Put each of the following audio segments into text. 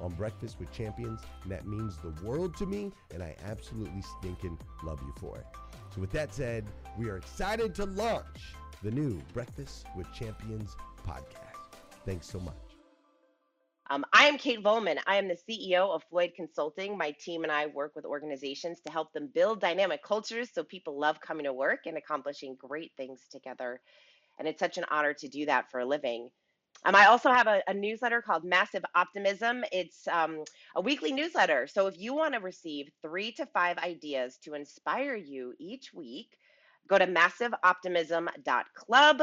on Breakfast with Champions, and that means the world to me, and I absolutely stinking love you for it. So with that said, we are excited to launch the new Breakfast with Champions podcast. Thanks so much. Um, I am Kate Volman. I am the CEO of Floyd Consulting. My team and I work with organizations to help them build dynamic cultures so people love coming to work and accomplishing great things together. And it's such an honor to do that for a living. Um, I also have a, a, newsletter called Massive Optimism. It's um, a weekly newsletter. So if you want to receive three to five ideas to inspire you each week, go to massiveoptimism.club.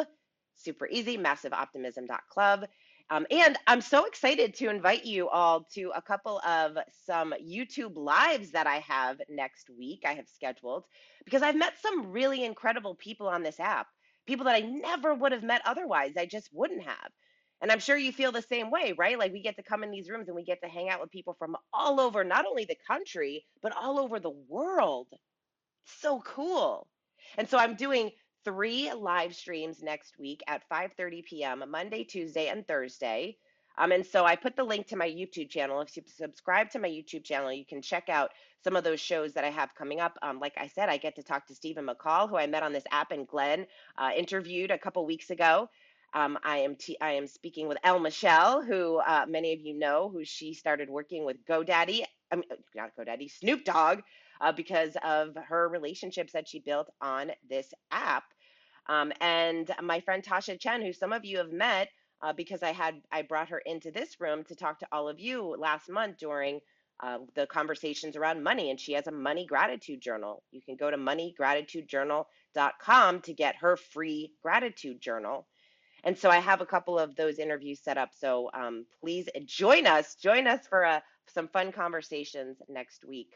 Super easy, massiveoptimism.club. Um, and I'm so excited to invite you all to a couple of some YouTube lives that I have next week. I have scheduled because I've met some really incredible people on this app, people that I never would have met otherwise. I just wouldn't have. And I'm sure you feel the same way, right? Like we get to come in these rooms and we get to hang out with people from all over, not only the country, but all over the world. So cool. And so I'm doing three live streams next week at 5:30 p.m. Monday, Tuesday, and Thursday. Um, and so I put the link to my YouTube channel. If you subscribe to my YouTube channel, you can check out some of those shows that I have coming up. Um, like I said, I get to talk to Stephen McCall, who I met on this app and Glenn uh, interviewed a couple weeks ago. Um, I am t- I am speaking with Elle Michelle, who uh, many of you know, who she started working with GoDaddy, I mean, uh, not GoDaddy, Snoop Dogg, uh, because of her relationships that she built on this app. Um, and my friend Tasha Chen, who some of you have met, uh, because I had I brought her into this room to talk to all of you last month during uh, the conversations around money, and she has a money gratitude journal. You can go to moneygratitudejournal.com to get her free gratitude journal. And so I have a couple of those interviews set up. So um, please join us, join us for uh, some fun conversations next week.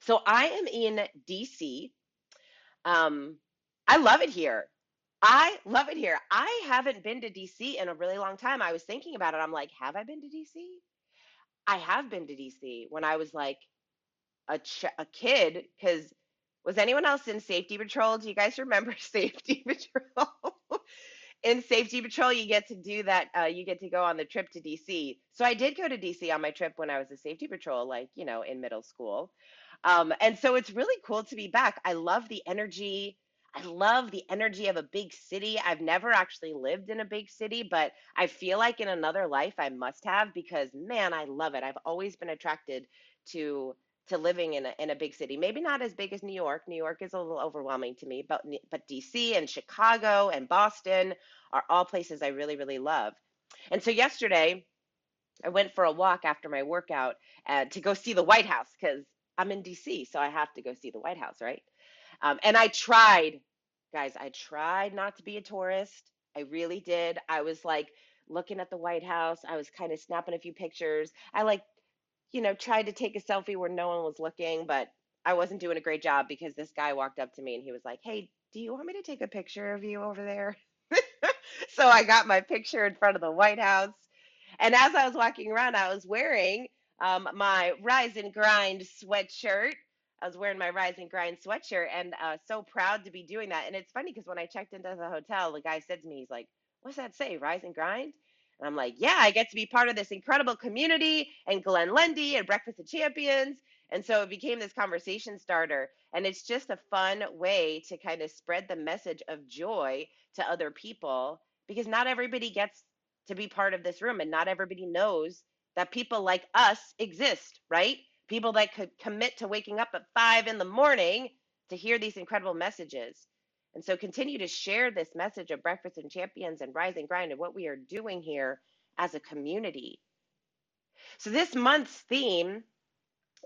So I am in DC. Um, I love it here. I love it here. I haven't been to DC in a really long time. I was thinking about it. I'm like, have I been to DC? I have been to DC when I was like a ch- a kid because was anyone else in safety patrol? Do you guys remember safety patrol? In safety patrol, you get to do that. Uh, you get to go on the trip to DC. So I did go to DC on my trip when I was a safety patrol, like you know, in middle school. Um, and so it's really cool to be back. I love the energy. I love the energy of a big city. I've never actually lived in a big city, but I feel like in another life I must have because man, I love it. I've always been attracted to to living in a in a big city. Maybe not as big as New York. New York is a little overwhelming to me, but but DC and Chicago and Boston are all places I really really love. And so yesterday I went for a walk after my workout uh, to go see the White House because I'm in DC, so I have to go see the White House, right? Um, and I tried, guys, I tried not to be a tourist. I really did. I was like looking at the White House. I was kind of snapping a few pictures. I like, you know, tried to take a selfie where no one was looking, but I wasn't doing a great job because this guy walked up to me and he was like, Hey, do you want me to take a picture of you over there? so I got my picture in front of the White House. And as I was walking around, I was wearing um, my Rise and Grind sweatshirt I was wearing my Rise and Grind sweatshirt and uh, so proud to be doing that. And it's funny because when I checked into the hotel, the guy said to me, he's like, What's that say? Rise and Grind? And I'm like, Yeah, I get to be part of this incredible community and Glenn Lundy and Breakfast of Champions. And so it became this conversation starter. And it's just a fun way to kind of spread the message of joy to other people because not everybody gets to be part of this room and not everybody knows that people like us exist, right? people that could commit to waking up at five in the morning to hear these incredible messages. And so continue to share this message of Breakfast and Champions and Rise and Grind and what we are doing here as a community. So this month's theme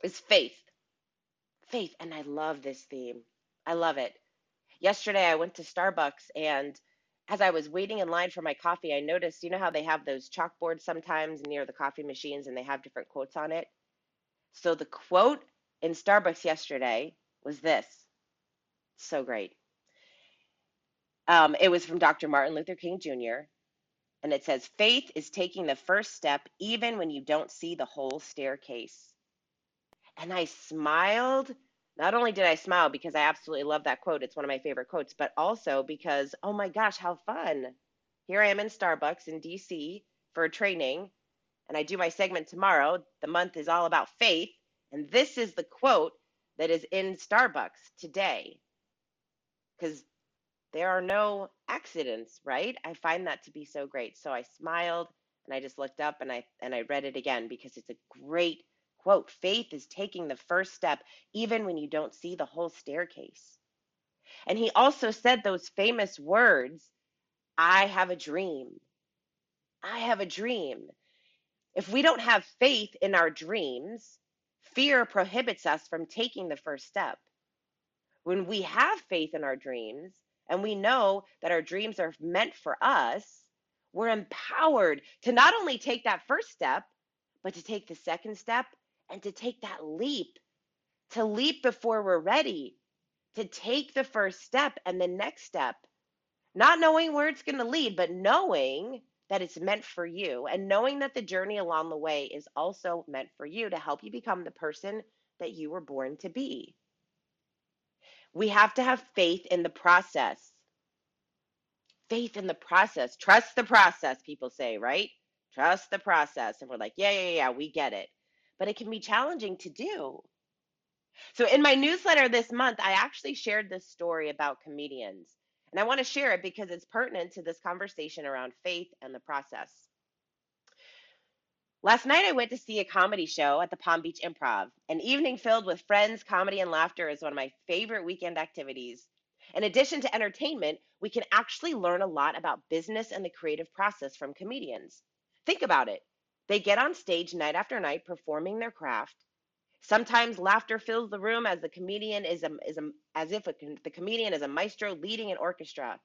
is faith. Faith. And I love this theme. I love it. Yesterday I went to Starbucks and as I was waiting in line for my coffee, I noticed, you know how they have those chalkboards sometimes near the coffee machines and they have different quotes on it? So the quote in Starbucks yesterday was this. So great. Um, it was from Dr. Martin Luther King Jr. And it says, Faith is taking the first step even when you don't see the whole staircase. And I smiled. Not only did I smile because I absolutely love that quote, it's one of my favorite quotes, but also because, oh my gosh, how fun. Here I am in Starbucks in DC for a training and I do my segment tomorrow. The month is all about faith. And this is the quote that is in Starbucks today. Because there are no accidents, right? I find that to be so great. So I smiled and I just looked up and I and I read it again because it's a great quote. Faith is taking the first step even when you don't see the whole staircase. And he also said those famous words, I have a dream. I have a dream. If we don't have faith in our dreams, fear prohibits us from taking the first step. When we have faith in our dreams and we know that our dreams are meant for us, we're empowered to not only take that first step, but to take the second step and to take that leap, to leap before we're ready, to take the first step and the next step, not knowing where it's going to lead, but knowing that it's meant for you and knowing that the journey along the way is also meant for you to help you become the person that you were born to be. We have to have faith in the process. Faith in the process. Trust the process, people say, right? Trust the process. And we're like, yeah, yeah, yeah, we get it. But it can be challenging to do. So, in my newsletter this month, I actually shared this story about comedians And I want to share it because it's pertinent to this conversation around faith and the process. Last night, I went to see a comedy show at the Palm Beach Improv. An evening filled with friends, comedy, and laughter is one of my favorite weekend activities. In addition to entertainment, we can actually learn a lot about business and the creative process from comedians. Think about it. They get on stage night after night performing their craft. Sometimes laughter fills the room as the comedian is a, is a, as if a, the comedian is a maestro leading an orchestra.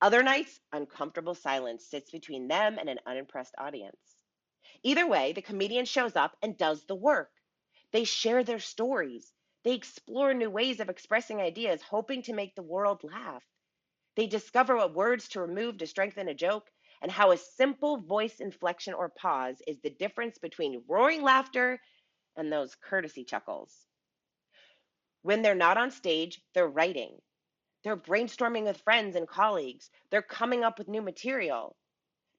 Other nights, uncomfortable silence sits between them and an unimpressed audience. Either way, the comedian shows up and does the work. They share their stories. They explore new ways of expressing ideas, hoping to make the world laugh. They discover what words to remove to strengthen a joke and how a simple voice inflection or pause is the difference between roaring laughter and those courtesy chuckles. When they're not on stage, they're writing. They're brainstorming with friends and colleagues. They're coming up with new material.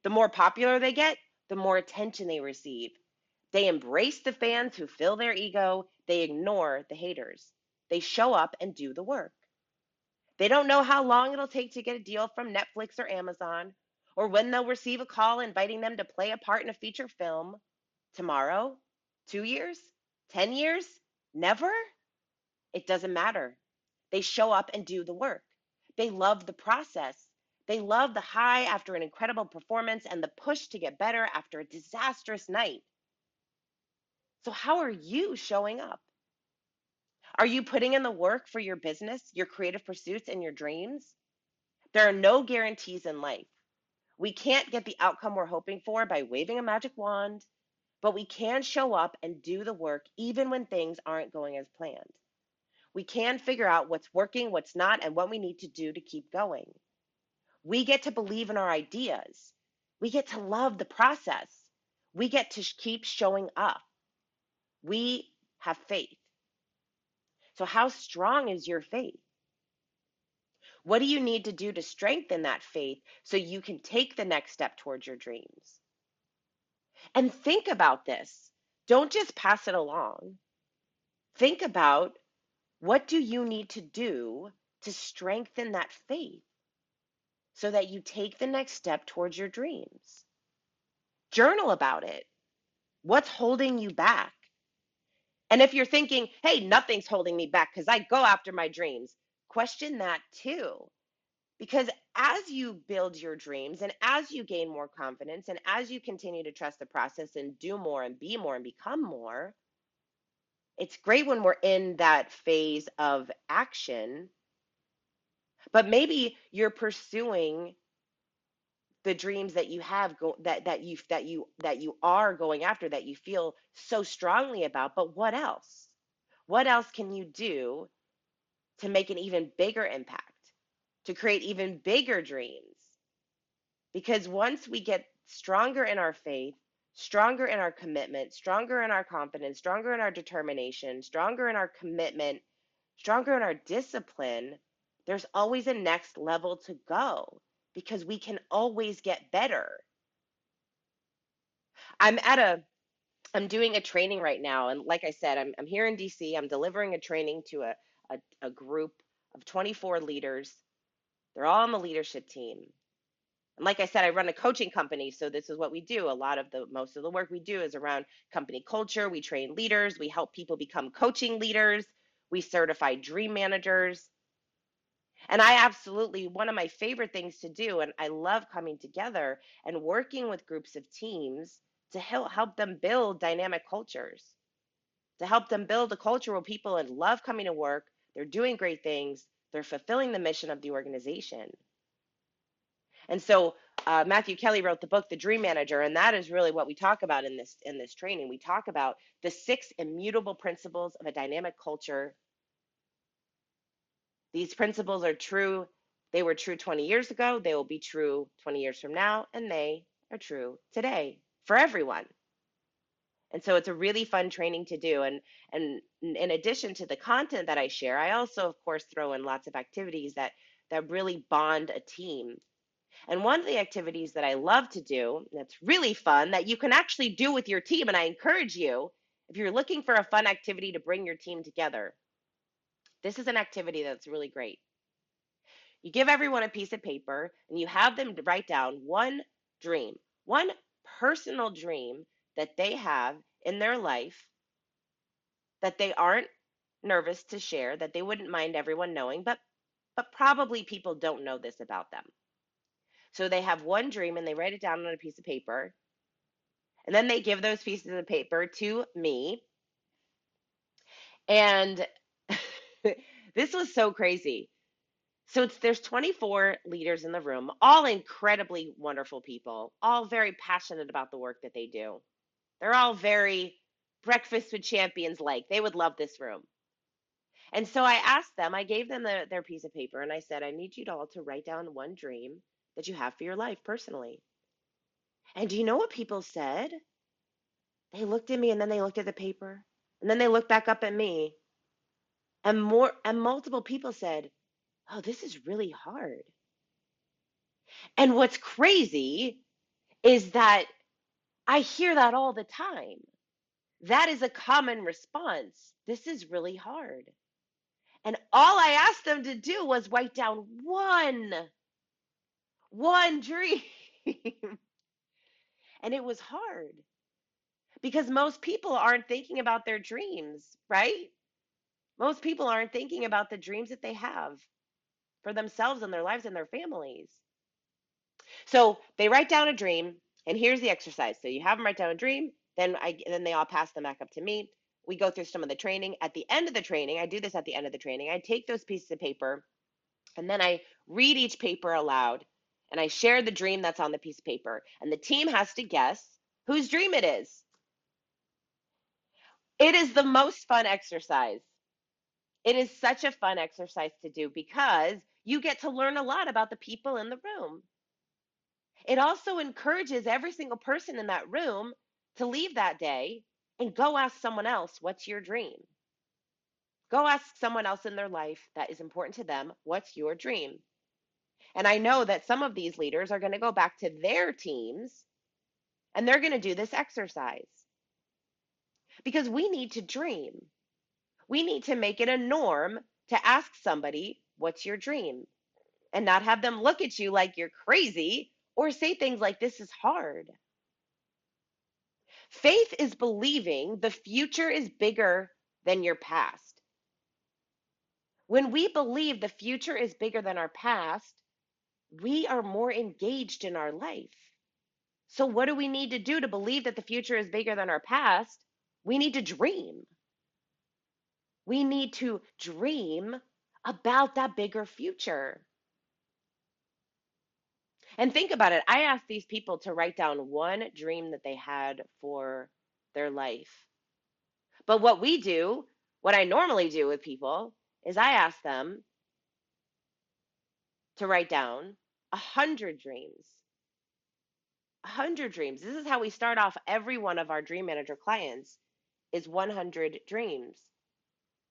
The more popular they get, the more attention they receive. They embrace the fans who fill their ego. They ignore the haters. They show up and do the work. They don't know how long it'll take to get a deal from Netflix or Amazon, or when they'll receive a call inviting them to play a part in a feature film. Tomorrow? Two years? Ten years? Never? It doesn't matter. They show up and do the work. They love the process. They love the high after an incredible performance and the push to get better after a disastrous night. So, how are you showing up? Are you putting in the work for your business, your creative pursuits, and your dreams? There are no guarantees in life. We can't get the outcome we're hoping for by waving a magic wand, but we can show up and do the work even when things aren't going as planned. We can figure out what's working, what's not, and what we need to do to keep going. We get to believe in our ideas. We get to love the process. We get to keep showing up. We have faith. So, how strong is your faith? What do you need to do to strengthen that faith so you can take the next step towards your dreams? And think about this. Don't just pass it along. Think about what do you need to do to strengthen that faith? So that you take the next step towards your dreams. Journal about it. What's holding you back? And if you're thinking, hey, nothing's holding me back because I go after my dreams, question that too. Because as you build your dreams and as you gain more confidence and as you continue to trust the process and do more and be more and become more, it's great when we're in that phase of action but maybe you're pursuing the dreams that you have go that that you that you that you are going after that you feel so strongly about but what else? What else can you do to make an even bigger impact to create even bigger dreams? Because once we get stronger in our faith stronger in our commitment stronger in our confidence stronger in our determination stronger in our commitment stronger in our discipline there's always a next level to go because we can always get better. I'm at a I'm doing a training right now and like I said I'm I'm here in DC. I'm delivering a training to a a, a group of 24 leaders. They're all on the leadership team. And like I said, I run a coaching company, so this is what we do. A lot of the most of the work we do is around company culture. We train leaders, we help people become coaching leaders, we certify dream managers. And I absolutely, one of my favorite things to do, and I love coming together and working with groups of teams to help, help them build dynamic cultures, to help them build a culture where people love coming to work, they're doing great things, they're fulfilling the mission of the organization. And so uh, Matthew Kelly wrote the book The Dream Manager, and that is really what we talk about in this in this training. We talk about the six immutable principles of a dynamic culture these principles are true. They were true 20 years ago. They will be true 20 years from now, and they are true today for everyone. And so it's a really fun training to do. And and in addition to the content that I share, I also, of course, throw in lots of activities that that really bond a team. And one of the activities that I love to do, that's really fun, that you can actually do with your team, and I encourage you, if you're looking for a fun activity to bring your team together, this is an activity that's really great. you give everyone a piece of paper and you have them write down one dream, one personal dream that they have in their life that they aren't nervous to share, that they wouldn't mind everyone knowing, but but probably people don't know this about them. So they have one dream and they write it down on a piece of paper. And then they give those pieces of paper to me. And this was so crazy. So it's there's 24 leaders in the room, all incredibly wonderful people, all very passionate about the work that they do. They're all very breakfast with champions like. They would love this room. And so I asked them, I gave them the, their piece of paper and I said, I need you all to write down one dream that you have for your life personally. And do you know what people said? They looked at me and then they looked at the paper and then they looked back up at me. And more and multiple people said, "Oh, this is really hard." And what's crazy is that I hear that all the time. That is a common response. This is really hard. And all I asked them to do was write down one, one dream. and it was hard because most people aren't thinking about their dreams, right? Most people aren't thinking about the dreams that they have for themselves and their lives and their families. So they write down a dream, and here's the exercise. So you have them write down a dream, then I then they all pass them back up to me. We go through some of the training. At the end of the training, I do this at the end of the training. I take those pieces of paper, and then I read each paper aloud, and I share the dream that's on the piece of paper, and the team has to guess whose dream it is. It is the most fun exercise. It is such a fun exercise to do because you get to learn a lot about the people in the room. It also encourages every single person in that room to leave that day and go ask someone else, What's your dream? Go ask someone else in their life that is important to them, What's your dream? And I know that some of these leaders are going to go back to their teams and they're going to do this exercise because we need to dream. We need to make it a norm to ask somebody, What's your dream? and not have them look at you like you're crazy or say things like, This is hard. Faith is believing the future is bigger than your past. When we believe the future is bigger than our past, we are more engaged in our life. So, what do we need to do to believe that the future is bigger than our past? We need to dream. We need to dream about that bigger future. And think about it. I asked these people to write down one dream that they had for their life. But what we do, what I normally do with people, is I ask them to write down a hundred dreams. A hundred dreams. This is how we start off every one of our Dream Manager clients is 100 dreams.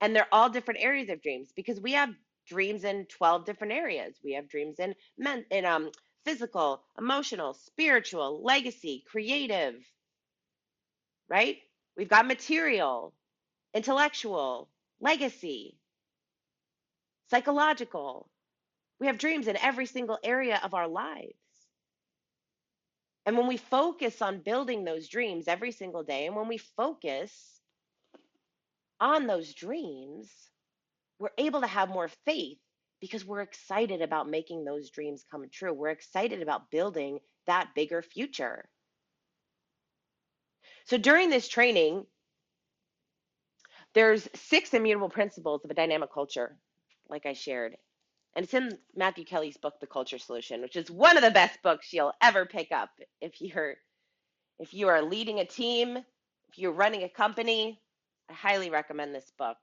And they're all different areas of dreams because we have dreams in 12 different areas. We have dreams in men in um physical, emotional, spiritual, legacy, creative. Right? We've got material, intellectual, legacy, psychological. We have dreams in every single area of our lives. And when we focus on building those dreams every single day, and when we focus on those dreams, we're able to have more faith because we're excited about making those dreams come true. We're excited about building that bigger future. So during this training, there's six immutable principles of a dynamic culture, like I shared. And it's in Matthew Kelly's book, The Culture Solution, which is one of the best books you'll ever pick up if you're if you are leading a team, if you're running a company. I highly recommend this book,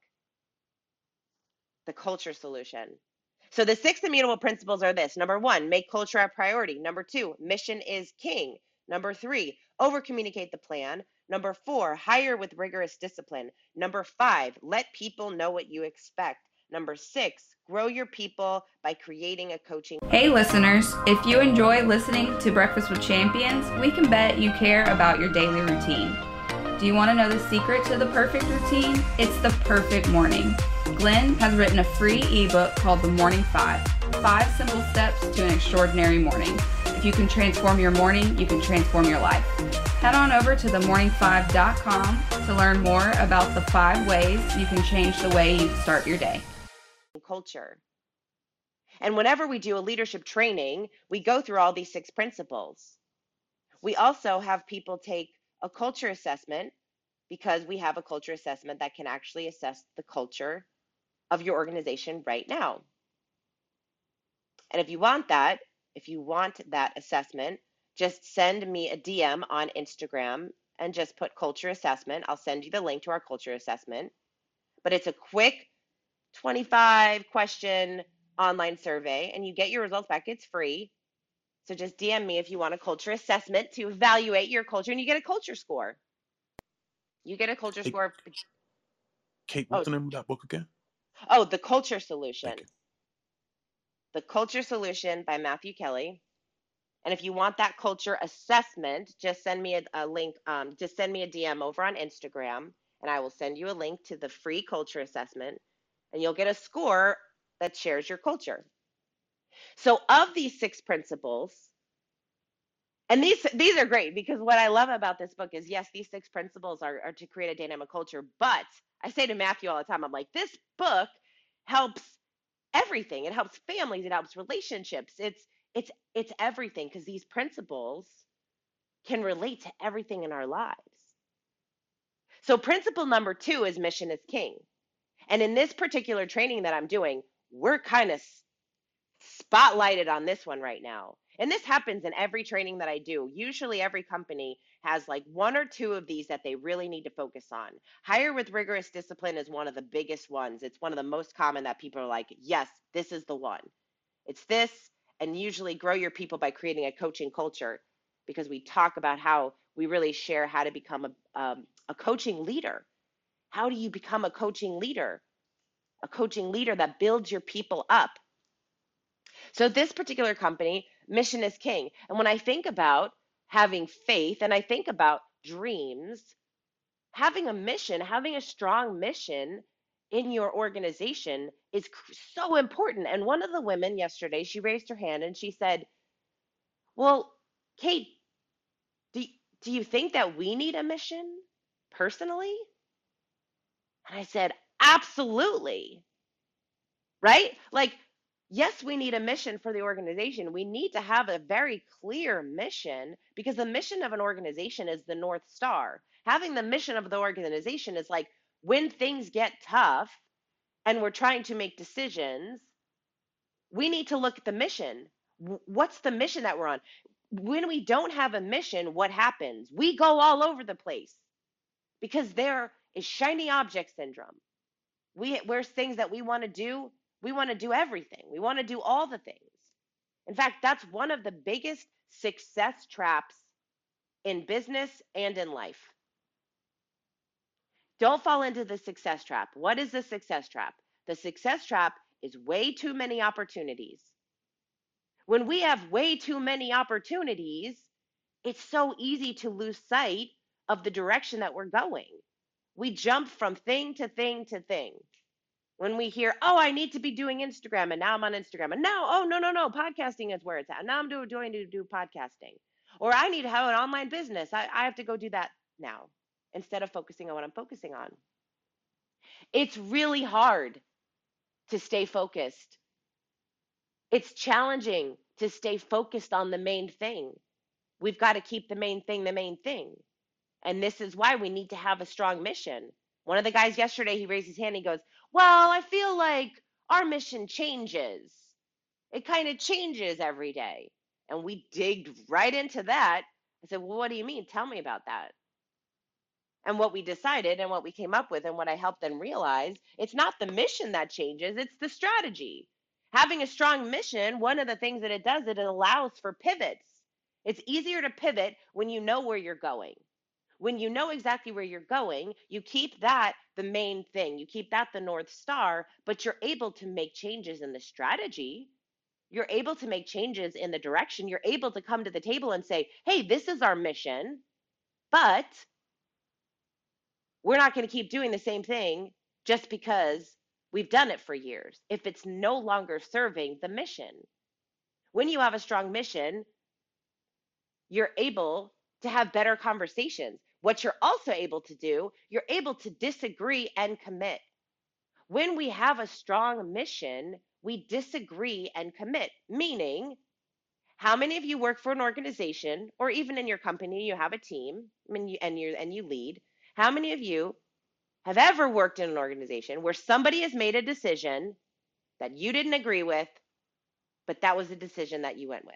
The Culture Solution. So the six immutable principles are this. Number one, make culture a priority. Number two, mission is king. Number three, over communicate the plan. Number four, hire with rigorous discipline. Number five, let people know what you expect. Number six, grow your people by creating a coaching. Hey, listeners, if you enjoy listening to Breakfast with Champions, we can bet you care about your daily routine. Do you want to know the secret to the perfect routine? It's the perfect morning. Glenn has written a free ebook called The Morning Five five simple steps to an extraordinary morning. If you can transform your morning, you can transform your life. Head on over to themorning5.com to learn more about the five ways you can change the way you start your day. Culture. And whenever we do a leadership training, we go through all these six principles. We also have people take a culture assessment because we have a culture assessment that can actually assess the culture of your organization right now. And if you want that, if you want that assessment, just send me a DM on Instagram and just put culture assessment. I'll send you the link to our culture assessment. But it's a quick 25 question online survey and you get your results back. It's free. So just DM me if you want a culture assessment to evaluate your culture and you get a culture score. You get a culture Hey, score. Kate, Oh, what's the name of that book again? oh, the culture solution. The Culture Solution by Matthew Kelly. And if you want that culture assessment, just send me a, a link, um, just send me a DM over on Instagram, and I will send you a link to the free culture assessment, and you'll get a score that shares your culture. So, of these six principles, and these these are great because what I love about this book is yes, these six principles are, are to create a dynamic culture. But I say to Matthew all the time, I'm like, this book helps everything. It helps families, it helps relationships. It's it's it's everything because these principles can relate to everything in our lives. So principle number 2 is mission is king. And in this particular training that I'm doing, we're kind of spotlighted on this one right now. And this happens in every training that I do. Usually, every company has like one or two of these that they really need to focus on. Hire with rigorous discipline is one of the biggest ones. It's one of the most common that people are like, yes, this is the one. It's this, and usually grow your people by creating a coaching culture because we talk about how we really share how to become a, um, a coaching leader. How do you become a coaching leader? A coaching leader that builds your people up. So, this particular company, mission is king. And when I think about having faith and I think about dreams, having a mission, having a strong mission in your organization is so important. And one of the women yesterday, she raised her hand and she said, Well, Kate, do, do you think that we need a mission personally? And I said, Absolutely. Right? Like, yes, we need a mission for the organization. We need to have a very clear mission because the mission of an organization is the North Star. Having the mission of the organization is like when things get tough and we're trying to make decisions, we need to look at the mission. What's the mission that we're on? When we don't have a mission, what happens? We go all over the place because there is shiny object syndrome. We, where's things that we want to do? We want to do everything. We want to do all the things. In fact, that's one of the biggest success traps in business and in life. Don't fall into the success trap. What is the success trap? The success trap is way too many opportunities. When we have way too many opportunities, it's so easy to lose sight of the direction that we're going. We jump from thing to thing to thing. When we hear, oh, I need to be doing Instagram, and now I'm on Instagram, and now, oh, no, no, no, podcasting is where it's at. Now I'm doing, doing to do podcasting. Or I need to have an online business. I, I have to go do that now instead of focusing on what I'm focusing on. It's really hard to stay focused. It's challenging to stay focused on the main thing. We've got to keep the main thing the main thing. And this is why we need to have a strong mission. One of the guys yesterday, he raised his hand. He goes, Well, I feel like our mission changes. It kind of changes every day. And we digged right into that. I said, Well, what do you mean? Tell me about that. And what we decided and what we came up with and what I helped them realize, it's not the mission that changes, it's the strategy. Having a strong mission, one of the things that it does, it allows for pivots. It's easier to pivot when you know where you're going. When you know exactly where you're going, you keep that the main thing. You keep that the North Star, but you're able to make changes in the strategy. You're able to make changes in the direction. You're able to come to the table and say, hey, this is our mission, but we're not going to keep doing the same thing just because we've done it for years if it's no longer serving the mission. When you have a strong mission, you're able to have better conversations. What you're also able to do, you're able to disagree and commit. When we have a strong mission, we disagree and commit, meaning, how many of you work for an organization or even in your company you have a team and you and you and you lead? How many of you have ever worked in an organization where somebody has made a decision that you didn't agree with, but that was the decision that you went with?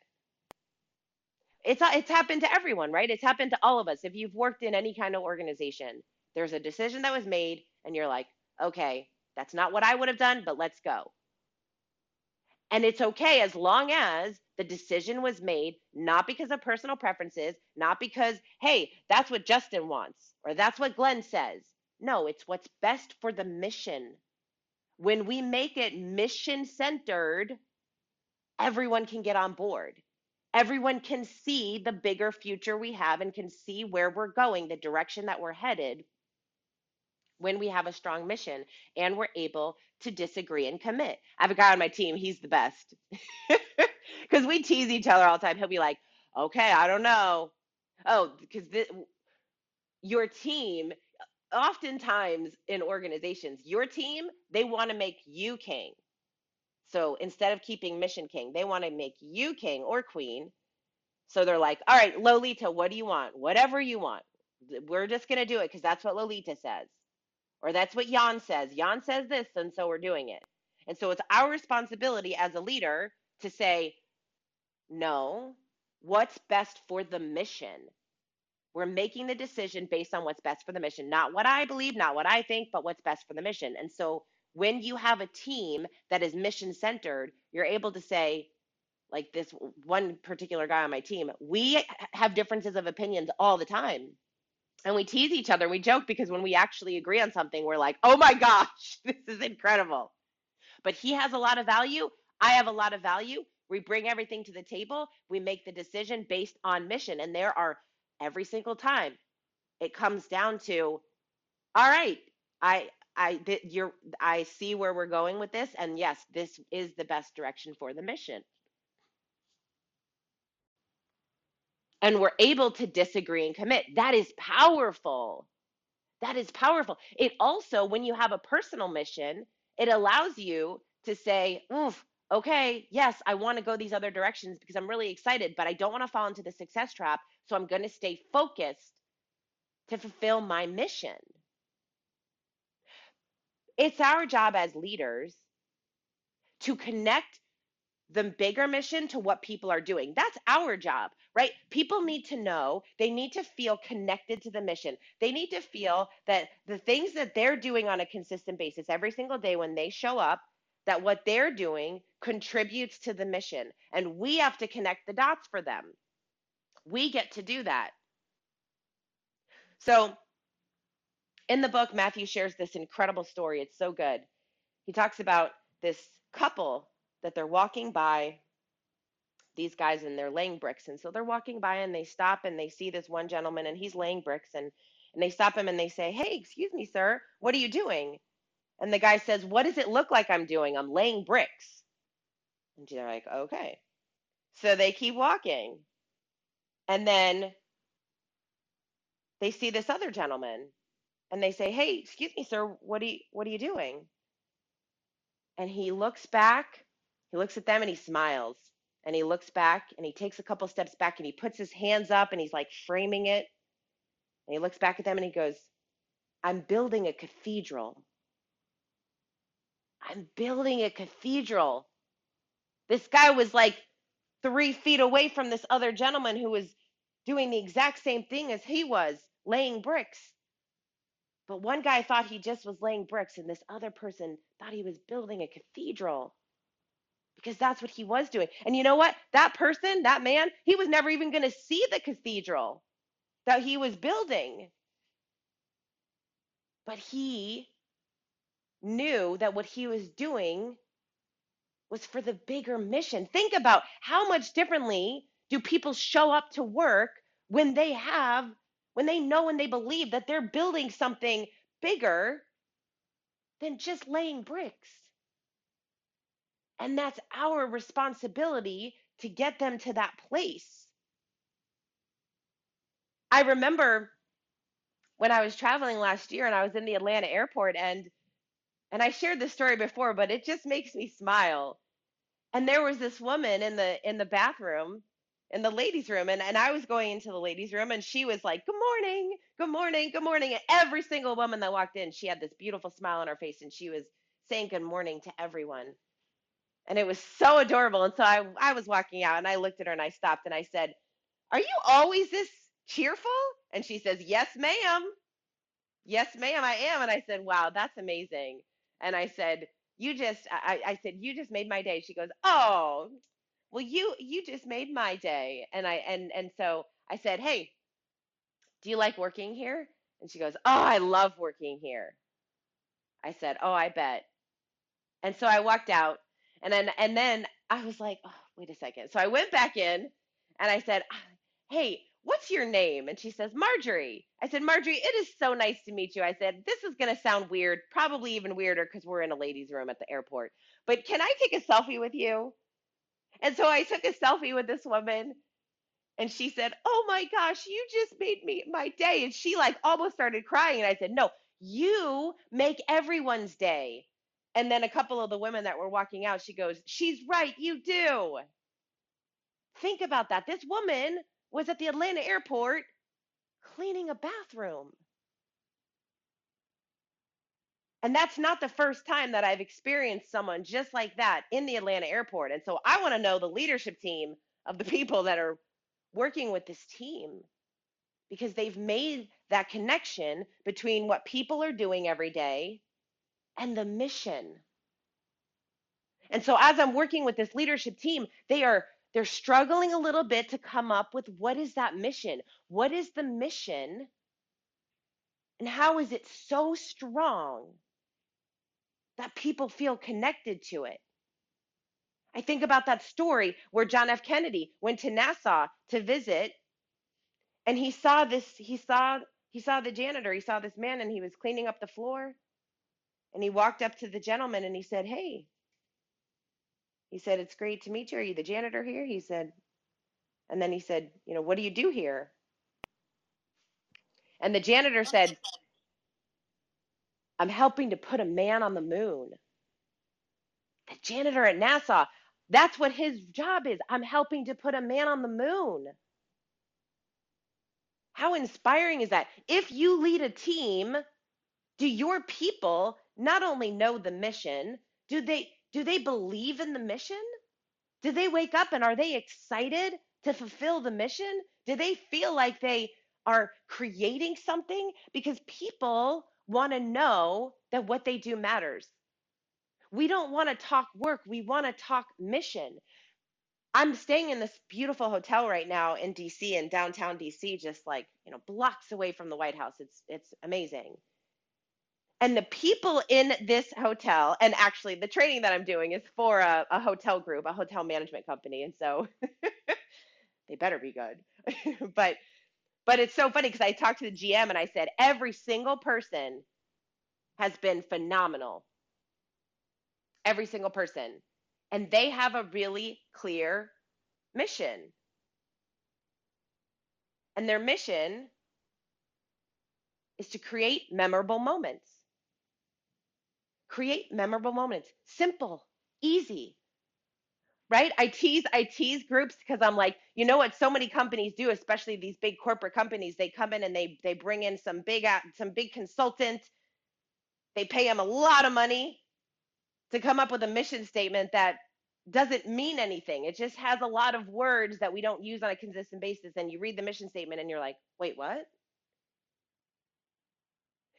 It's uh, it's happened to everyone, right? It's happened to all of us. If you've worked in any kind of organization, there's a decision that was made and you're like, "Okay, that's not what I would have done, but let's go." And it's okay as long as the decision was made not because of personal preferences, not because, hey, that's what Justin wants or that's what Glenn says. No, it's what's best for the mission. When we make it mission centered, everyone can get on board. Everyone can see the bigger future we have and can see where we're going, the direction that we're headed when we have a strong mission and we're able to disagree and commit. I have a guy on my team, he's the best. Because we tease each other all the time. He'll be like, okay, I don't know. Oh, because your team, oftentimes in organizations, your team, they want to make you king. So instead of keeping mission king, they want to make you king or queen. So they're like, all right, Lolita, what do you want? Whatever you want. We're just going to do it because that's what Lolita says or that's what Jan says. Jan says this, and so we're doing it. And so it's our responsibility as a leader to say, no, what's best for the mission? We're making the decision based on what's best for the mission, not what I believe, not what I think, but what's best for the mission. And so when you have a team that is mission centered, you're able to say, like this one particular guy on my team, we have differences of opinions all the time. And we tease each other we joke because when we actually agree on something we're like oh my gosh this is incredible. But he has a lot of value i have a lot of value we bring everything to the table we make the decision based on mission and there are every single time it comes down to all right i i th- you're i see where we're going with this and yes this is the best direction for the mission and we're able to disagree and commit. That is powerful. That is powerful. It also, when you have a personal mission, it allows you to say, oof, okay, yes, I want to go these other directions because I'm really excited, but I don't want to fall into the success trap. So I'm going to stay focused to fulfill my mission. It's our job as leaders to connect the bigger mission to what people are doing. That's our job, right? People need to know, they need to feel connected to the mission. They need to feel that the things that they're doing on a consistent basis every single day when they show up, that what they're doing contributes to the mission. And we have to connect the dots for them. We get to do that. So, in the book, Matthew shares this incredible story. It's so good. He talks about this couple that they're walking by these guys and they're laying bricks. And so they're walking by and they stop and they see this one gentleman and he's laying bricks and and they stop him and they say, "Hey, excuse me, sir. What are you doing?" And the guy says, "What does it look like I'm doing? I'm laying bricks." And they're like, "Okay." So they keep walking. And then they see this other gentleman and they say, "Hey, excuse me, sir. What are you what are you doing?" And he looks back he looks at them and he smiles. And he looks back and he takes a couple steps back and he puts his hands up and he's like framing it. And he looks back at them and he goes, I'm building a cathedral. I'm building a cathedral. This guy was like three feet away from this other gentleman who was doing the exact same thing as he was, laying bricks. But one guy thought he just was laying bricks, and this other person thought he was building a cathedral because that's what he was doing. And you know what? That person, that man, he was never even going to see the cathedral that he was building. But he knew that what he was doing was for the bigger mission. Think about how much differently do people show up to work when they have, when they know and they believe that they're building something bigger than just laying bricks. And that's our responsibility to get them to that place. I remember when I was traveling last year and I was in the Atlanta airport and and I shared this story before, but it just makes me smile. And there was this woman in the in the bathroom, in the ladies' room, and, and I was going into the ladies' room and she was like, Good morning, good morning, good morning. And every single woman that walked in, she had this beautiful smile on her face and she was saying good morning to everyone. And it was so adorable. And so I, I was walking out and I looked at her and I stopped and I said, Are you always this cheerful? And she says, Yes, ma'am. Yes, ma'am, I am. And I said, Wow, that's amazing. And I said, You just I, I said, You just made my day. She goes, Oh, well, you you just made my day. And I and and so I said, Hey, do you like working here? And she goes, Oh, I love working here. I said, Oh, I bet. And so I walked out and then and then I was like, oh, wait a second. So I went back in and I said, "Hey, what's your name?" And she says, "Marjorie." I said, "Marjorie, it is so nice to meet you." I said, "This is going to sound weird, probably even weirder cuz we're in a ladies' room at the airport. But can I take a selfie with you?" And so I took a selfie with this woman and she said, "Oh my gosh, you just made me my day." And she like almost started crying and I said, "No, you make everyone's day." And then a couple of the women that were walking out, she goes, She's right, you do. Think about that. This woman was at the Atlanta airport cleaning a bathroom. And that's not the first time that I've experienced someone just like that in the Atlanta airport. And so I want to know the leadership team of the people that are working with this team because they've made that connection between what people are doing every day and the mission. And so as I'm working with this leadership team, they are they're struggling a little bit to come up with what is that mission? What is the mission? And how is it so strong that people feel connected to it? I think about that story where John F. Kennedy went to NASA to visit and he saw this he saw he saw the janitor, he saw this man and he was cleaning up the floor and he walked up to the gentleman and he said, Hey, he said, It's great to meet you. Are you the janitor here? He said, and then he said, You know, what do you do here? And the janitor said, I'm helping to put a man on the moon. The janitor at NASA, that's what his job is. I'm helping to put a man on the moon. How inspiring is that? If you lead a team, do your people not only know the mission, do they do they believe in the mission? Do they wake up and are they excited to fulfill the mission? Do they feel like they are creating something? Because people want to know that what they do matters. We don't want to talk work, we want to talk mission. I'm staying in this beautiful hotel right now in DC in downtown DC just like, you know, blocks away from the White House. It's it's amazing. And the people in this hotel, and actually the training that I'm doing is for a, a hotel group, a hotel management company. And so they better be good. but but it's so funny because I talked to the GM and I said, every single person has been phenomenal. Every single person. And they have a really clear mission. And their mission is to create memorable moments. Create memorable moments. Simple, easy. Right? I tease I tease groups because I'm like, you know what so many companies do, especially these big corporate companies, they come in and they they bring in some big some big consultant. They pay them a lot of money to come up with a mission statement that doesn't mean anything. It just has a lot of words that we don't use on a consistent basis. And you read the mission statement and you're like, wait, what?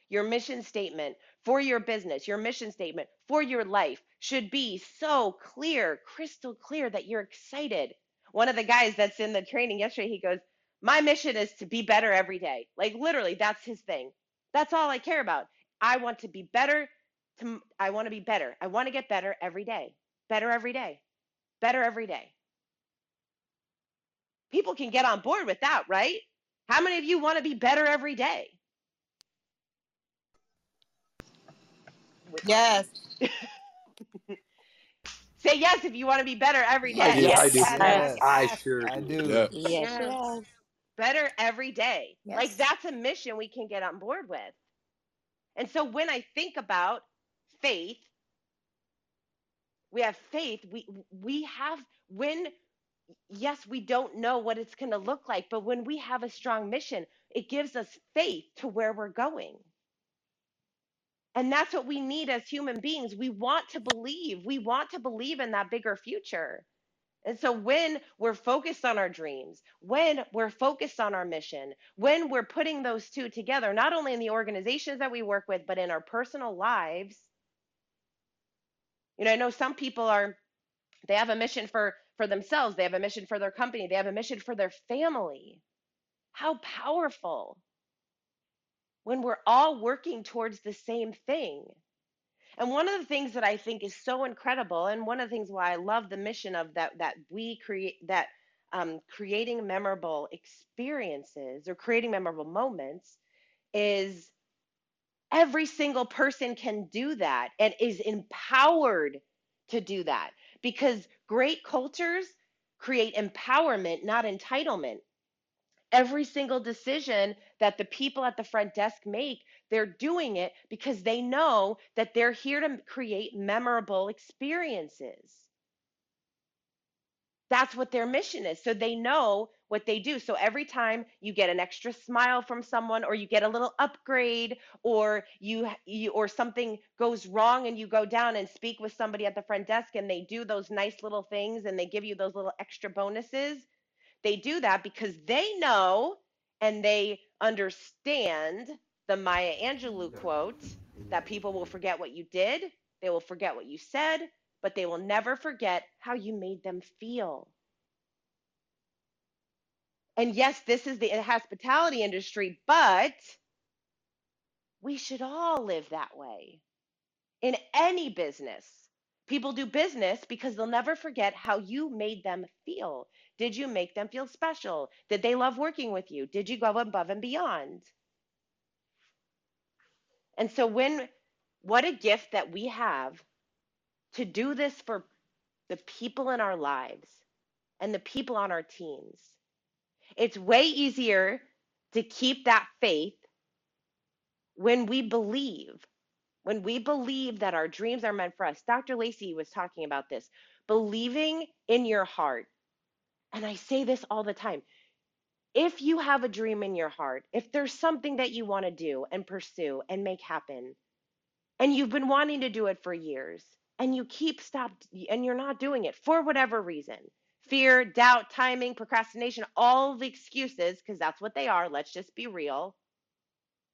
Your mission statement for your business, your mission statement for your life should be so clear, crystal clear that you're excited. One of the guys that's in the training yesterday, he goes, My mission is to be better every day. Like literally, that's his thing. That's all I care about. I want to be better. To, I want to be better. I want to get better every day. Better every day. Better every day. People can get on board with that, right? How many of you want to be better every day? Yes. Say yes if you want to be better every day. I do. I do. Yes. I sure I do. do. Yeah. Yes. Yes. Yes. better every day. Like that's a mission we can get on board with. And so when I think about faith, we have faith. We we have when yes, we don't know what it's going to look like, but when we have a strong mission, it gives us faith to where we're going. And that's what we need as human beings. We want to believe. We want to believe in that bigger future. And so when we're focused on our dreams, when we're focused on our mission, when we're putting those two together, not only in the organizations that we work with, but in our personal lives, you know, I know some people are they have a mission for for themselves, they have a mission for their company, they have a mission for their family. How powerful when we're all working towards the same thing. And one of the things that I think is so incredible, and one of the things why I love the mission of that that we create that um, creating memorable experiences or creating memorable moments is every single person can do that and is empowered to do that because great cultures create empowerment, not entitlement every single decision that the people at the front desk make, they're doing it because they know that they're here to create memorable experiences. That's what their mission is. So they know what they do. So every time you get an extra smile from someone or you get a little upgrade or you, you or something goes wrong and you go down and speak with somebody at the front desk and they do those nice little things and they give you those little extra bonuses, they do that because they know and they understand the Maya Angelou quote mm-hmm. that people will forget what you did, they will forget what you said, but they will never forget how you made them feel. And yes, this is the hospitality industry, but we should all live that way in any business. People do business because they'll never forget how you made them feel. Did you make them feel special? Did they love working with you? Did you go above and beyond? And so, when what a gift that we have to do this for the people in our lives and the people on our teams. It's way easier to keep that faith when we believe, when we believe that our dreams are meant for us. Dr. Lacey was talking about this believing in your heart. And I say this all the time. If you have a dream in your heart, if there's something that you want to do and pursue and make happen, and you've been wanting to do it for years, and you keep stopped and you're not doing it for whatever reason fear, doubt, timing, procrastination, all the excuses, because that's what they are. Let's just be real.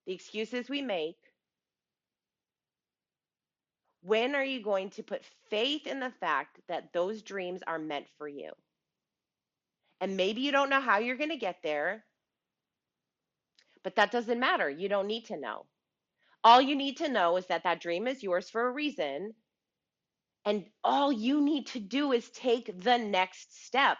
The excuses we make. When are you going to put faith in the fact that those dreams are meant for you? And maybe you don't know how you're going to get there, but that doesn't matter. You don't need to know. All you need to know is that that dream is yours for a reason. And all you need to do is take the next step.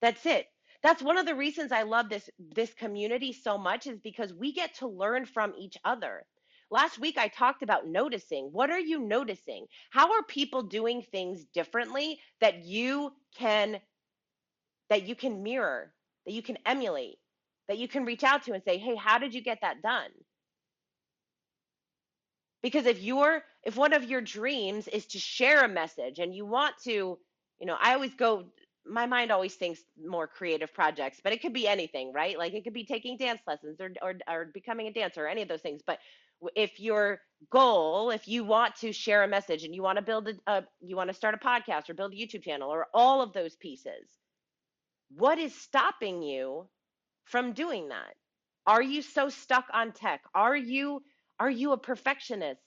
That's it. That's one of the reasons I love this this community so much is because we get to learn from each other. Last week I talked about noticing. What are you noticing? How are people doing things differently that you can that you can mirror, that you can emulate, that you can reach out to and say, "Hey, how did you get that done?" Because if your if one of your dreams is to share a message and you want to, you know, I always go my mind always thinks more creative projects, but it could be anything, right? Like it could be taking dance lessons or or, or becoming a dancer or any of those things. But if your goal, if you want to share a message and you want to build a, a you want to start a podcast or build a YouTube channel or all of those pieces, what is stopping you from doing that? Are you so stuck on tech? Are you are you a perfectionist?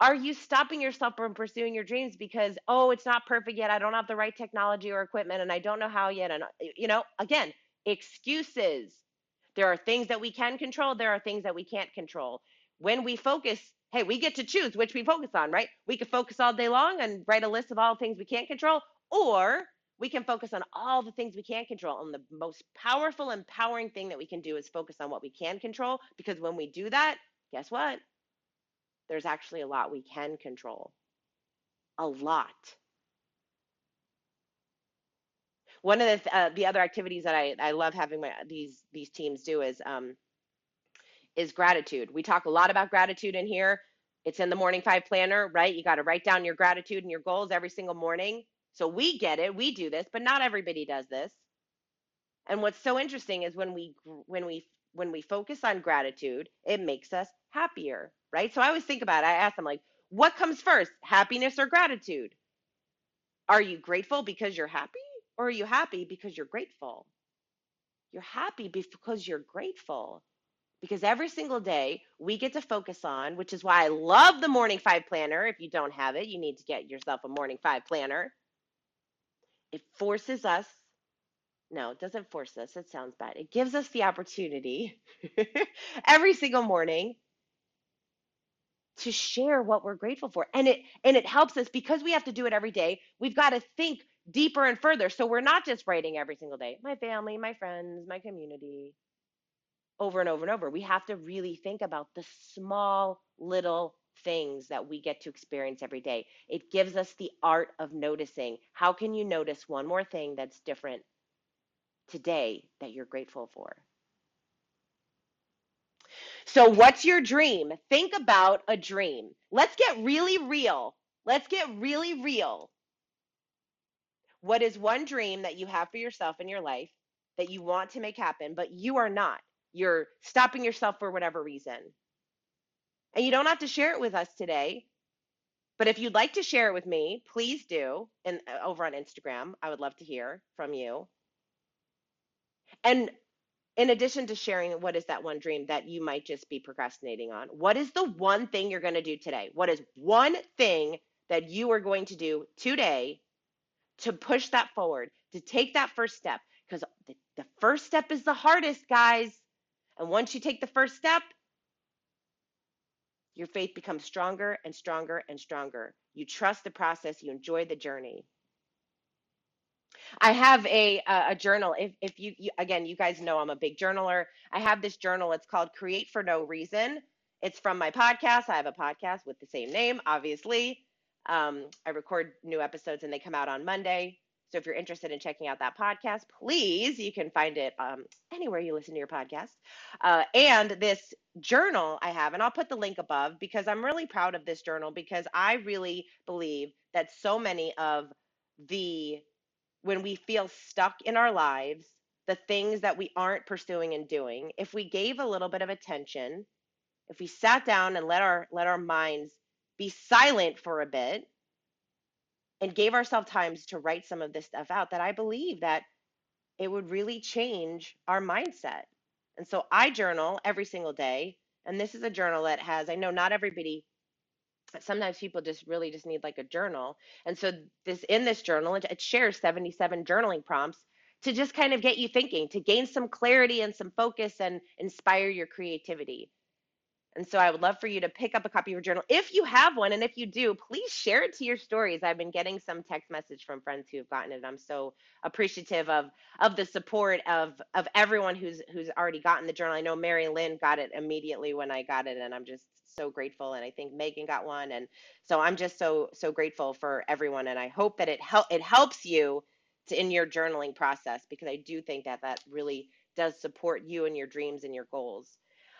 Are you stopping yourself from pursuing your dreams because oh, it's not perfect yet. I don't have the right technology or equipment and I don't know how yet and you know, again, excuses. There are things that we can control, there are things that we can't control. When we focus, hey, we get to choose which we focus on, right? We could focus all day long and write a list of all things we can't control or we can focus on all the things we can't control. And the most powerful, empowering thing that we can do is focus on what we can control because when we do that, guess what? there's actually a lot we can control. A lot. One of the uh, the other activities that I, I love having my these these teams do is um, is gratitude. We talk a lot about gratitude in here. It's in the morning five planner, right? You got to write down your gratitude and your goals every single morning. So we get it, we do this, but not everybody does this. And what's so interesting is when we when we when we focus on gratitude, it makes us happier, right? So I always think about it. I ask them like, what comes first, happiness or gratitude? Are you grateful because you're happy or are you happy because you're grateful? You're happy because you're grateful. Because every single day we get to focus on, which is why I love the Morning Five Planner. If you don't have it, you need to get yourself a Morning Five Planner. It forces us no, it doesn't force us. It sounds bad. It gives us the opportunity every single morning to share what we're grateful for. And it and it helps us because we have to do it every day. We've got to think deeper and further. So we're not just writing every single day. My family, my friends, my community. Over and over and over. We have to really think about the small little things that we get to experience every day. It gives us the art of noticing. How can you notice one more thing that's different today that you're grateful for? So, what's your dream? Think about a dream. Let's get really real. Let's get really real. What is one dream that you have for yourself in your life that you want to make happen, but you are not? You're stopping yourself for whatever reason. And you don't have to share it with us today. But if you'd like to share it with me, please do. And uh, over on Instagram, I would love to hear from you. And in addition to sharing what is that one dream that you might just be procrastinating on, what is the one thing you're going to do today? What is one thing that you are going to do today to push that forward, to take that first step? Because the, the first step is the hardest, guys. And once you take the first step, your faith becomes stronger and stronger and stronger. You trust the process, you enjoy the journey. I have a a a journal. If if you, you again, you guys know I'm a big journaler. I have this journal. It's called Create for No Reason. It's from my podcast. I have a podcast with the same name, obviously. Um, I record new episodes and they come out on Monday. So if you're interested in checking out that podcast, please, you can find it um, anywhere you listen to your podcast. Uh, and this journal I have, and I'll put the link above because I'm really proud of this journal because I really believe that so many of the when we feel stuck in our lives, the things that we aren't pursuing and doing, if we gave a little bit of attention, if we sat down and let our let our minds be silent for a bit and gave ourselves times to write some of this stuff out, that I believe that it would really change our mindset. And so I journal every single day. And this is a journal that has, I know not everybody sometimes people just really just need like a journal and so this in this journal it, it shares 77 journaling prompts to just kind of get you thinking to gain some clarity and some focus and inspire your creativity and so i would love for you to pick up a copy of your journal if you have one and if you do please share it to your stories i've been getting some text message from friends who have gotten it i'm so appreciative of of the support of of everyone who's who's already gotten the journal i know mary lynn got it immediately when i got it and i'm just so grateful and I think Megan got one and so I'm just so so grateful for everyone and I hope that it help it helps you to in your journaling process because I do think that that really does support you and your dreams and your goals.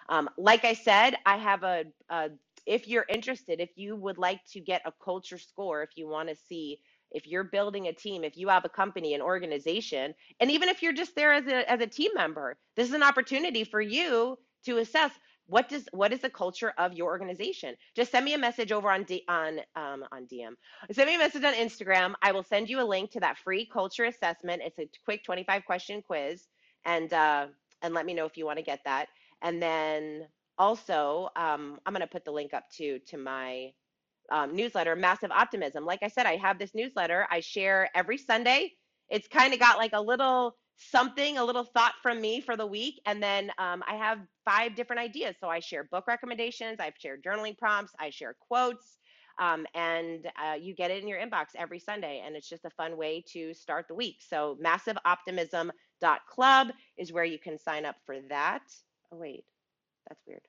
Um, like I said, I have a, a if you're interested, if you would like to get a culture score, if you want to see if you're building a team, if you have a company, an organization, and even if you're just there as a as a team member, this is an opportunity for you to assess what does what is the culture of your organization. Just send me a message over on D, on um, on dm send me a message on instagram. I will send you a link to that free culture assessment. It's a quick 25 question quiz and uh, and let me know if you want to get that and then also um, i'm going to put the link up to to my um, newsletter massive optimism like i said i have this newsletter i share every sunday it's kind of got like a little something, a little thought from me for the week. And then um, I have five different ideas. So I share book recommendations, I've shared journaling prompts, I share quotes, um, and uh, you get it in your inbox every Sunday. And it's just a fun way to start the week. So massiveoptimism.club is where you can sign up for that. Oh, wait, that's weird.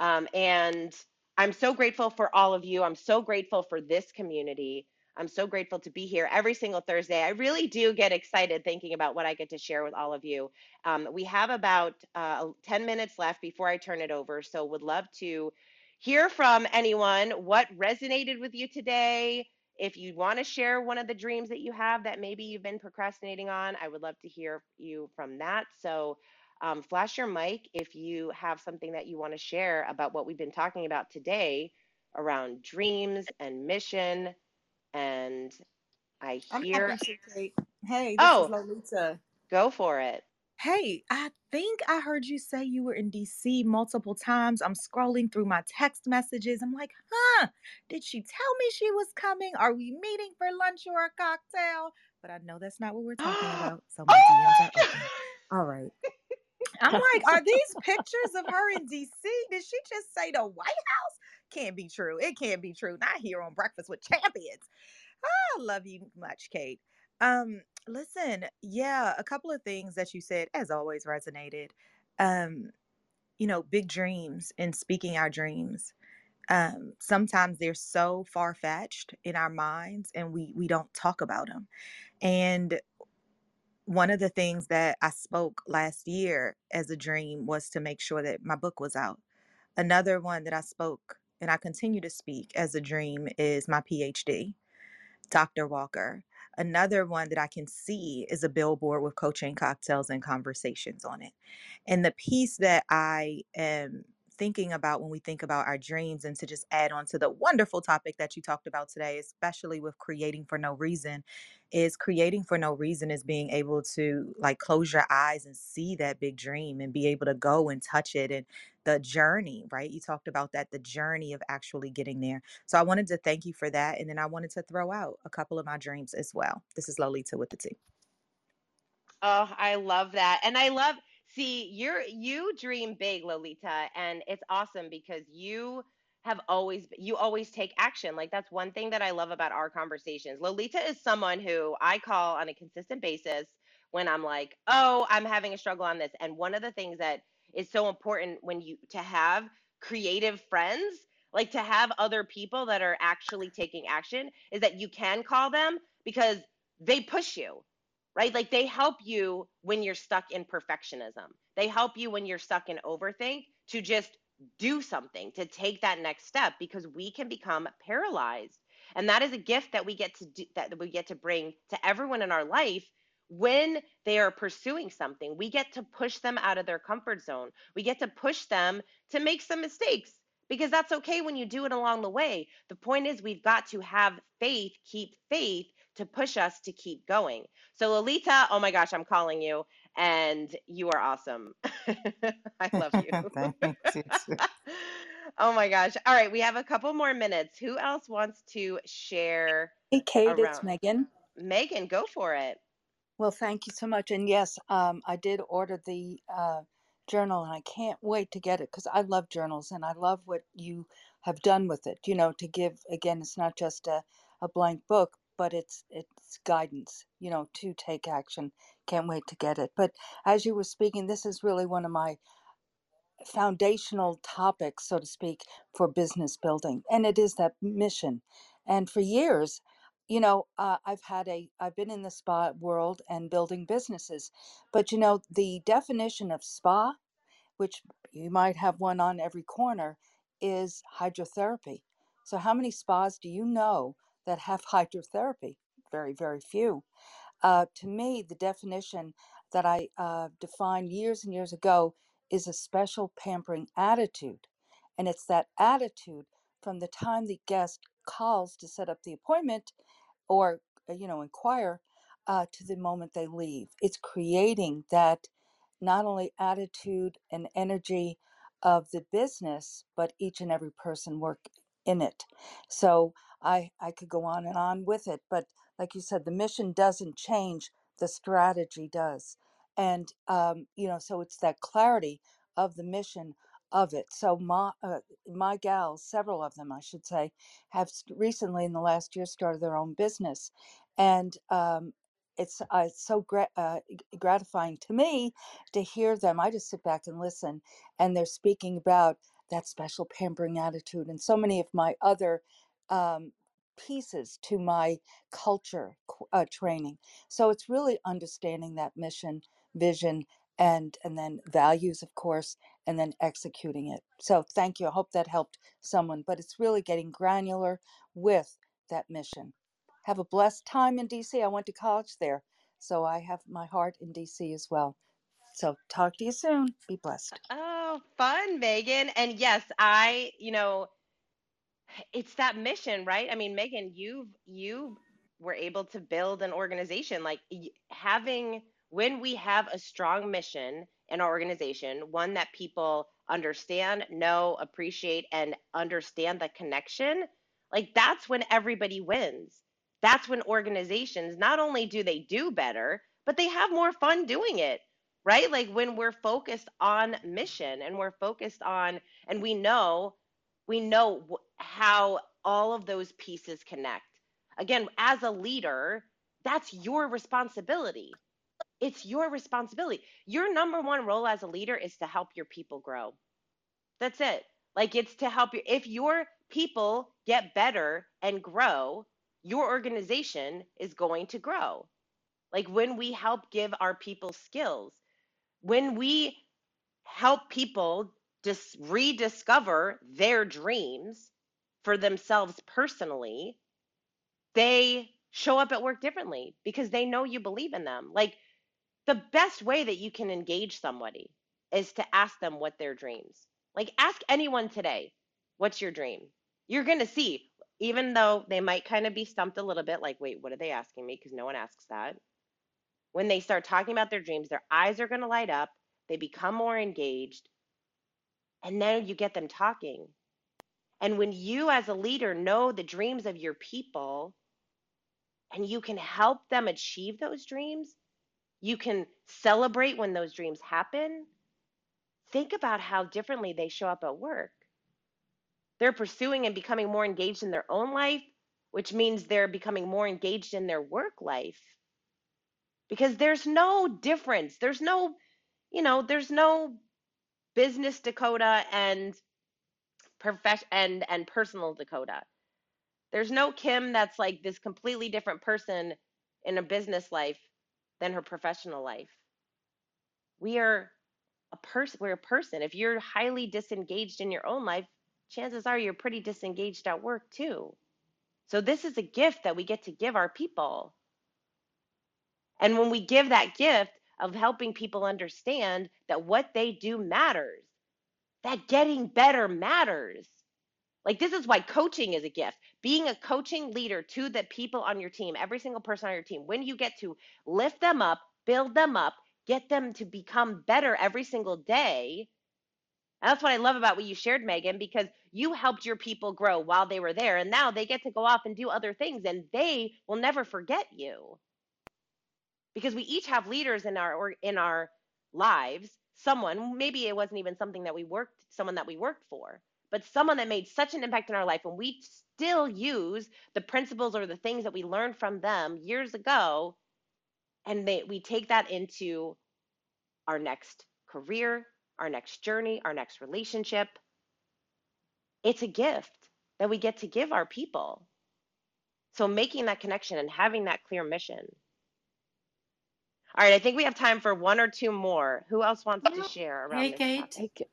Um, and I'm so grateful for all of you. I'm so grateful for this community. I'm so grateful to be here every single Thursday. I really do get excited thinking about what I get to share with all of you. Um, we have about uh, 10 minutes left before I turn it over, so would love to hear from anyone what resonated with you today. If you want to share one of the dreams that you have that maybe you've been procrastinating on, I would love to hear you from that. So, um, flash your mic if you have something that you want to share about what we've been talking about today around dreams and mission and I hear, Hey, this is oh, Lolita. go for it. Hey, I think I heard you say you were in DC multiple times. I'm scrolling through my text messages. I'm like, huh, did she tell me she was coming? Are we meeting for lunch or a cocktail? But I know that's not what we're talking about. So my my DMs are open. All right. I'm like, are these pictures of her in DC? Did she just say the White House? Can't be true. It can't be true. Not here on Breakfast with Champions. I love you much, Kate. Um, listen, yeah, a couple of things that you said, as always, resonated. Um, you know, big dreams and speaking our dreams. Um, sometimes they're so far fetched in our minds, and we we don't talk about them. And one of the things that I spoke last year as a dream was to make sure that my book was out. Another one that I spoke and I continue to speak as a dream is my PhD. Dr. Walker. Another one that I can see is a billboard with coaching cocktails and conversations on it. And the piece that I am thinking about when we think about our dreams, and to just add on to the wonderful topic that you talked about today, especially with creating for no reason, is creating for no reason is being able to like close your eyes and see that big dream and be able to go and touch it and the journey, right? You talked about that, the journey of actually getting there. So I wanted to thank you for that. And then I wanted to throw out a couple of my dreams as well. This is Lolita with the T. Oh, I love that. And I love, see, you're you dream big, Lolita, and it's awesome because you have always you always take action. Like that's one thing that I love about our conversations. Lolita is someone who I call on a consistent basis when I'm like, "Oh, I'm having a struggle on this." And one of the things that is so important when you to have creative friends, like to have other people that are actually taking action is that you can call them because they push you right? Like they help you when you're stuck in perfectionism. They help you when you're stuck in overthink to just do something, to take that next step because we can become paralyzed. And that is a gift that we get to do that we get to bring to everyone in our life when they are pursuing something. We get to push them out of their comfort zone. We get to push them to make some mistakes because that's okay when you do it along the way. The point is, we've got to have faith, keep faith to push us to keep going. So, Lolita, oh my gosh, I'm calling you, and you are awesome. I love you. Thanks. You too. oh my gosh. All right, we have a couple more minutes. Who else wants to share Hey, Kate, it's? Megan. Megan, go for it. Well, thank you so much. And yes, um, I did order the uh, journal, and I can't wait to get it because I love journals and I love what you have done with it. You know, to give again, it's not just a, a blank book, but it's it's guidance. You know, to take action. Can't wait to get it. But as you were speaking, this is really one of my foundational topics, so to speak, for business building, and it is that mission. And for years, you know, uh, I've had a, I've been in the spa world and building businesses, but you know, the definition of spa, which you might have one on every corner, is hydrotherapy. So, how many spas do you know that have hydrotherapy? Very, very few. Uh, to me, the definition that I uh, defined years and years ago is a special pampering attitude. And it's that attitude from the time the guest calls to set up the appointment or, uh, you know, inquire uh, to the moment they leave. It's creating that not only attitude and energy of the business, but each and every person work in it. So I I could go on and on with it, but like you said, the mission doesn't change, the strategy does. And um, you know, so it's that clarity of the mission of it. So my uh, my gals, several of them, I should say, have recently in the last year started their own business, and um, it's uh, it's so gra- uh, gratifying to me to hear them. I just sit back and listen, and they're speaking about that special pampering attitude and so many of my other um, pieces to my culture uh, training. So it's really understanding that mission, vision, and and then values, of course, and then executing it. So thank you. I hope that helped someone. But it's really getting granular with that mission. Have a blessed time in DC. I went to college there, so I have my heart in DC as well. So talk to you soon. Be blessed. Oh, fun, Megan. And yes, I, you know, it's that mission, right? I mean, Megan, you've you were able to build an organization like having when we have a strong mission in our organization, one that people understand, know, appreciate and understand the connection, like that's when everybody wins. That's when organizations not only do they do better, but they have more fun doing it. Right? Like when we're focused on mission and we're focused on and we know we know how all of those pieces connect. Again, as a leader, that's your responsibility. It's your responsibility. Your number one role as a leader is to help your people grow. That's it. Like it's to help you. If your people get better and grow, your organization is going to grow. Like when we help give our people skills, when we help people just rediscover their dreams for themselves personally, they show up at work differently because they know you believe in them. Like the best way that you can engage somebody is to ask them what their dreams. Like ask anyone today, what's your dream? You're going to see even though they might kind of be stumped a little bit like, wait, what are they asking me? Because no one asks that. When they start talking about their dreams, their eyes are going to light up, they become more engaged, and then you get them talking. And when you, as a leader, know the dreams of your people and you can help them achieve those dreams, you can celebrate when those dreams happen. Think about how differently they show up at work. They're pursuing and becoming more engaged in their own life, which means they're becoming more engaged in their work life. Because there's no difference. There's no, you know, there's no business Dakota and profession and and personal Dakota. There's no Kim that's like this completely different person in a business life than her professional life. We are a person we're a person. If you're highly disengaged in your own life, chances are you're pretty disengaged at work too. So this is a gift that we get to give our people. And when we give that gift of helping people understand that what they do matters, that getting better matters. Like this is why coaching is a gift. Being a coaching leader to the people on your team, every single person on your team, when you get to lift them up, build them up, get them to become better every single day. And that's what I love about what you shared, Megan, because you helped your people grow while they were there. And now they get to go off and do other things and they will never forget you. Because we each have leaders in our or in our lives, someone, maybe it wasn't even something that we worked, someone that we worked for, but someone that made such an impact in our life and we still use the principles or the things that we learned from them years ago and they, we take that into our next career, our next journey, our next relationship. It's a gift that we get to give our people. So making that connection and having that clear mission. All right, I think we have time for one or two more. Who else wants to share around Hey, this Kate. topic? Take it.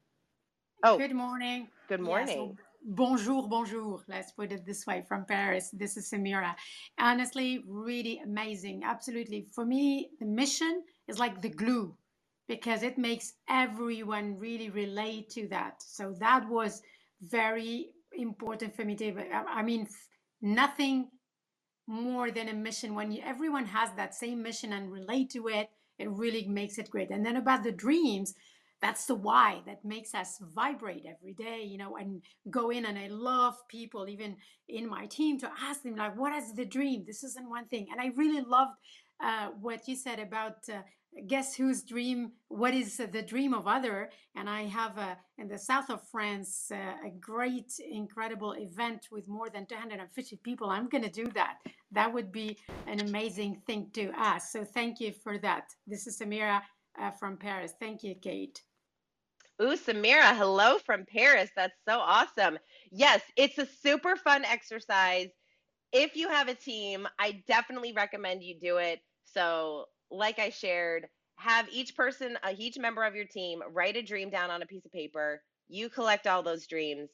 Oh, Good morning. good Yeah, so morning. bonjour, bonjour. Let's put it this way from Paris. This is Samira. Honestly, really amazing. Absolutely. For me, the mission is like the glue because it makes everyone really relate to that. So that was very important for me to, I I mean, nothing more than a mission. When you, everyone has that same mission and relate to it it really makes it great. And then about the dreams that's the why that makes us vibrate every day you know and go in. And i love people even in my team to ask them like what is the dream? This isn't one thing. And i really loved uh, what you said about uh, guess whose dream what is the dream of other and i have uh, in the south of france uh, a great incredible event with more than 250 people i'm going to do that that would be an amazing thing to ask so thank you for that this is samira uh, from paris thank you kate Ooh, Samira, hello from Paris. That's so awesome. Yes, it's a super fun exercise. If you have a team, I definitely recommend you do it. So, like I shared, have each person, uh, each member of your team, write a dream down on a piece of paper. You collect all those dreams,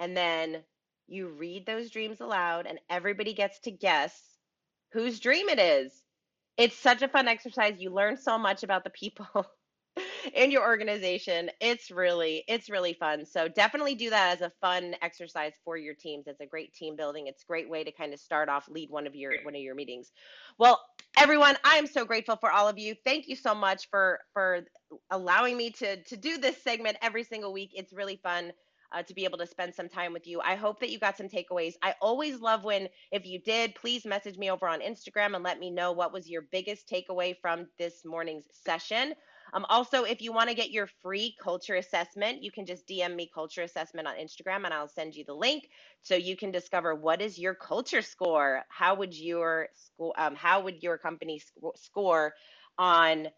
and then you read those dreams aloud, and everybody gets to guess whose dream it is. It's such a fun exercise. You learn so much about the people in your organization. It's really, it's really fun. So definitely do that as a fun exercise for your teams. It's a great team building. It's a great way to kind of start off, lead one of your one of your meetings. Well, everyone, I am so grateful for all of you. Thank you so much for for allowing me to to do this segment every single week. It's really fun. Uh, to be able to spend some time with you. I hope that you got some takeaways. I always love when, if you did, please message me over on Instagram and let me know what was your biggest takeaway from this morning's session. Um, also, if you want to get your free culture assessment, you can just DM me culture assessment on Instagram and I'll send you the link so you can discover what is your culture score. How would your school, um, how would your company sc- score on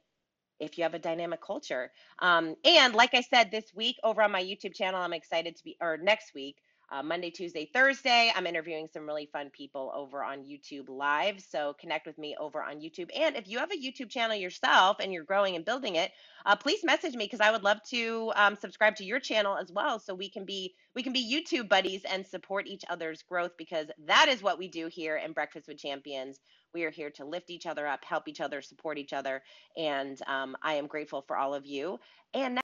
if you have a dynamic culture? Um, and like I said, this week over on my YouTube channel, I'm excited to be, or next week, uh, Monday, Tuesday, Thursday. I'm interviewing some really fun people over on YouTube Live. So connect with me over on YouTube. And if you have a YouTube channel yourself and you're growing and building it, uh, please message me because I would love to um, subscribe to your channel as well, so we can be we can be YouTube buddies and support each other's growth because that is what we do here in Breakfast with Champions. We are here to lift each other up, help each other, support each other, and um, I am grateful for all of you. And. Now-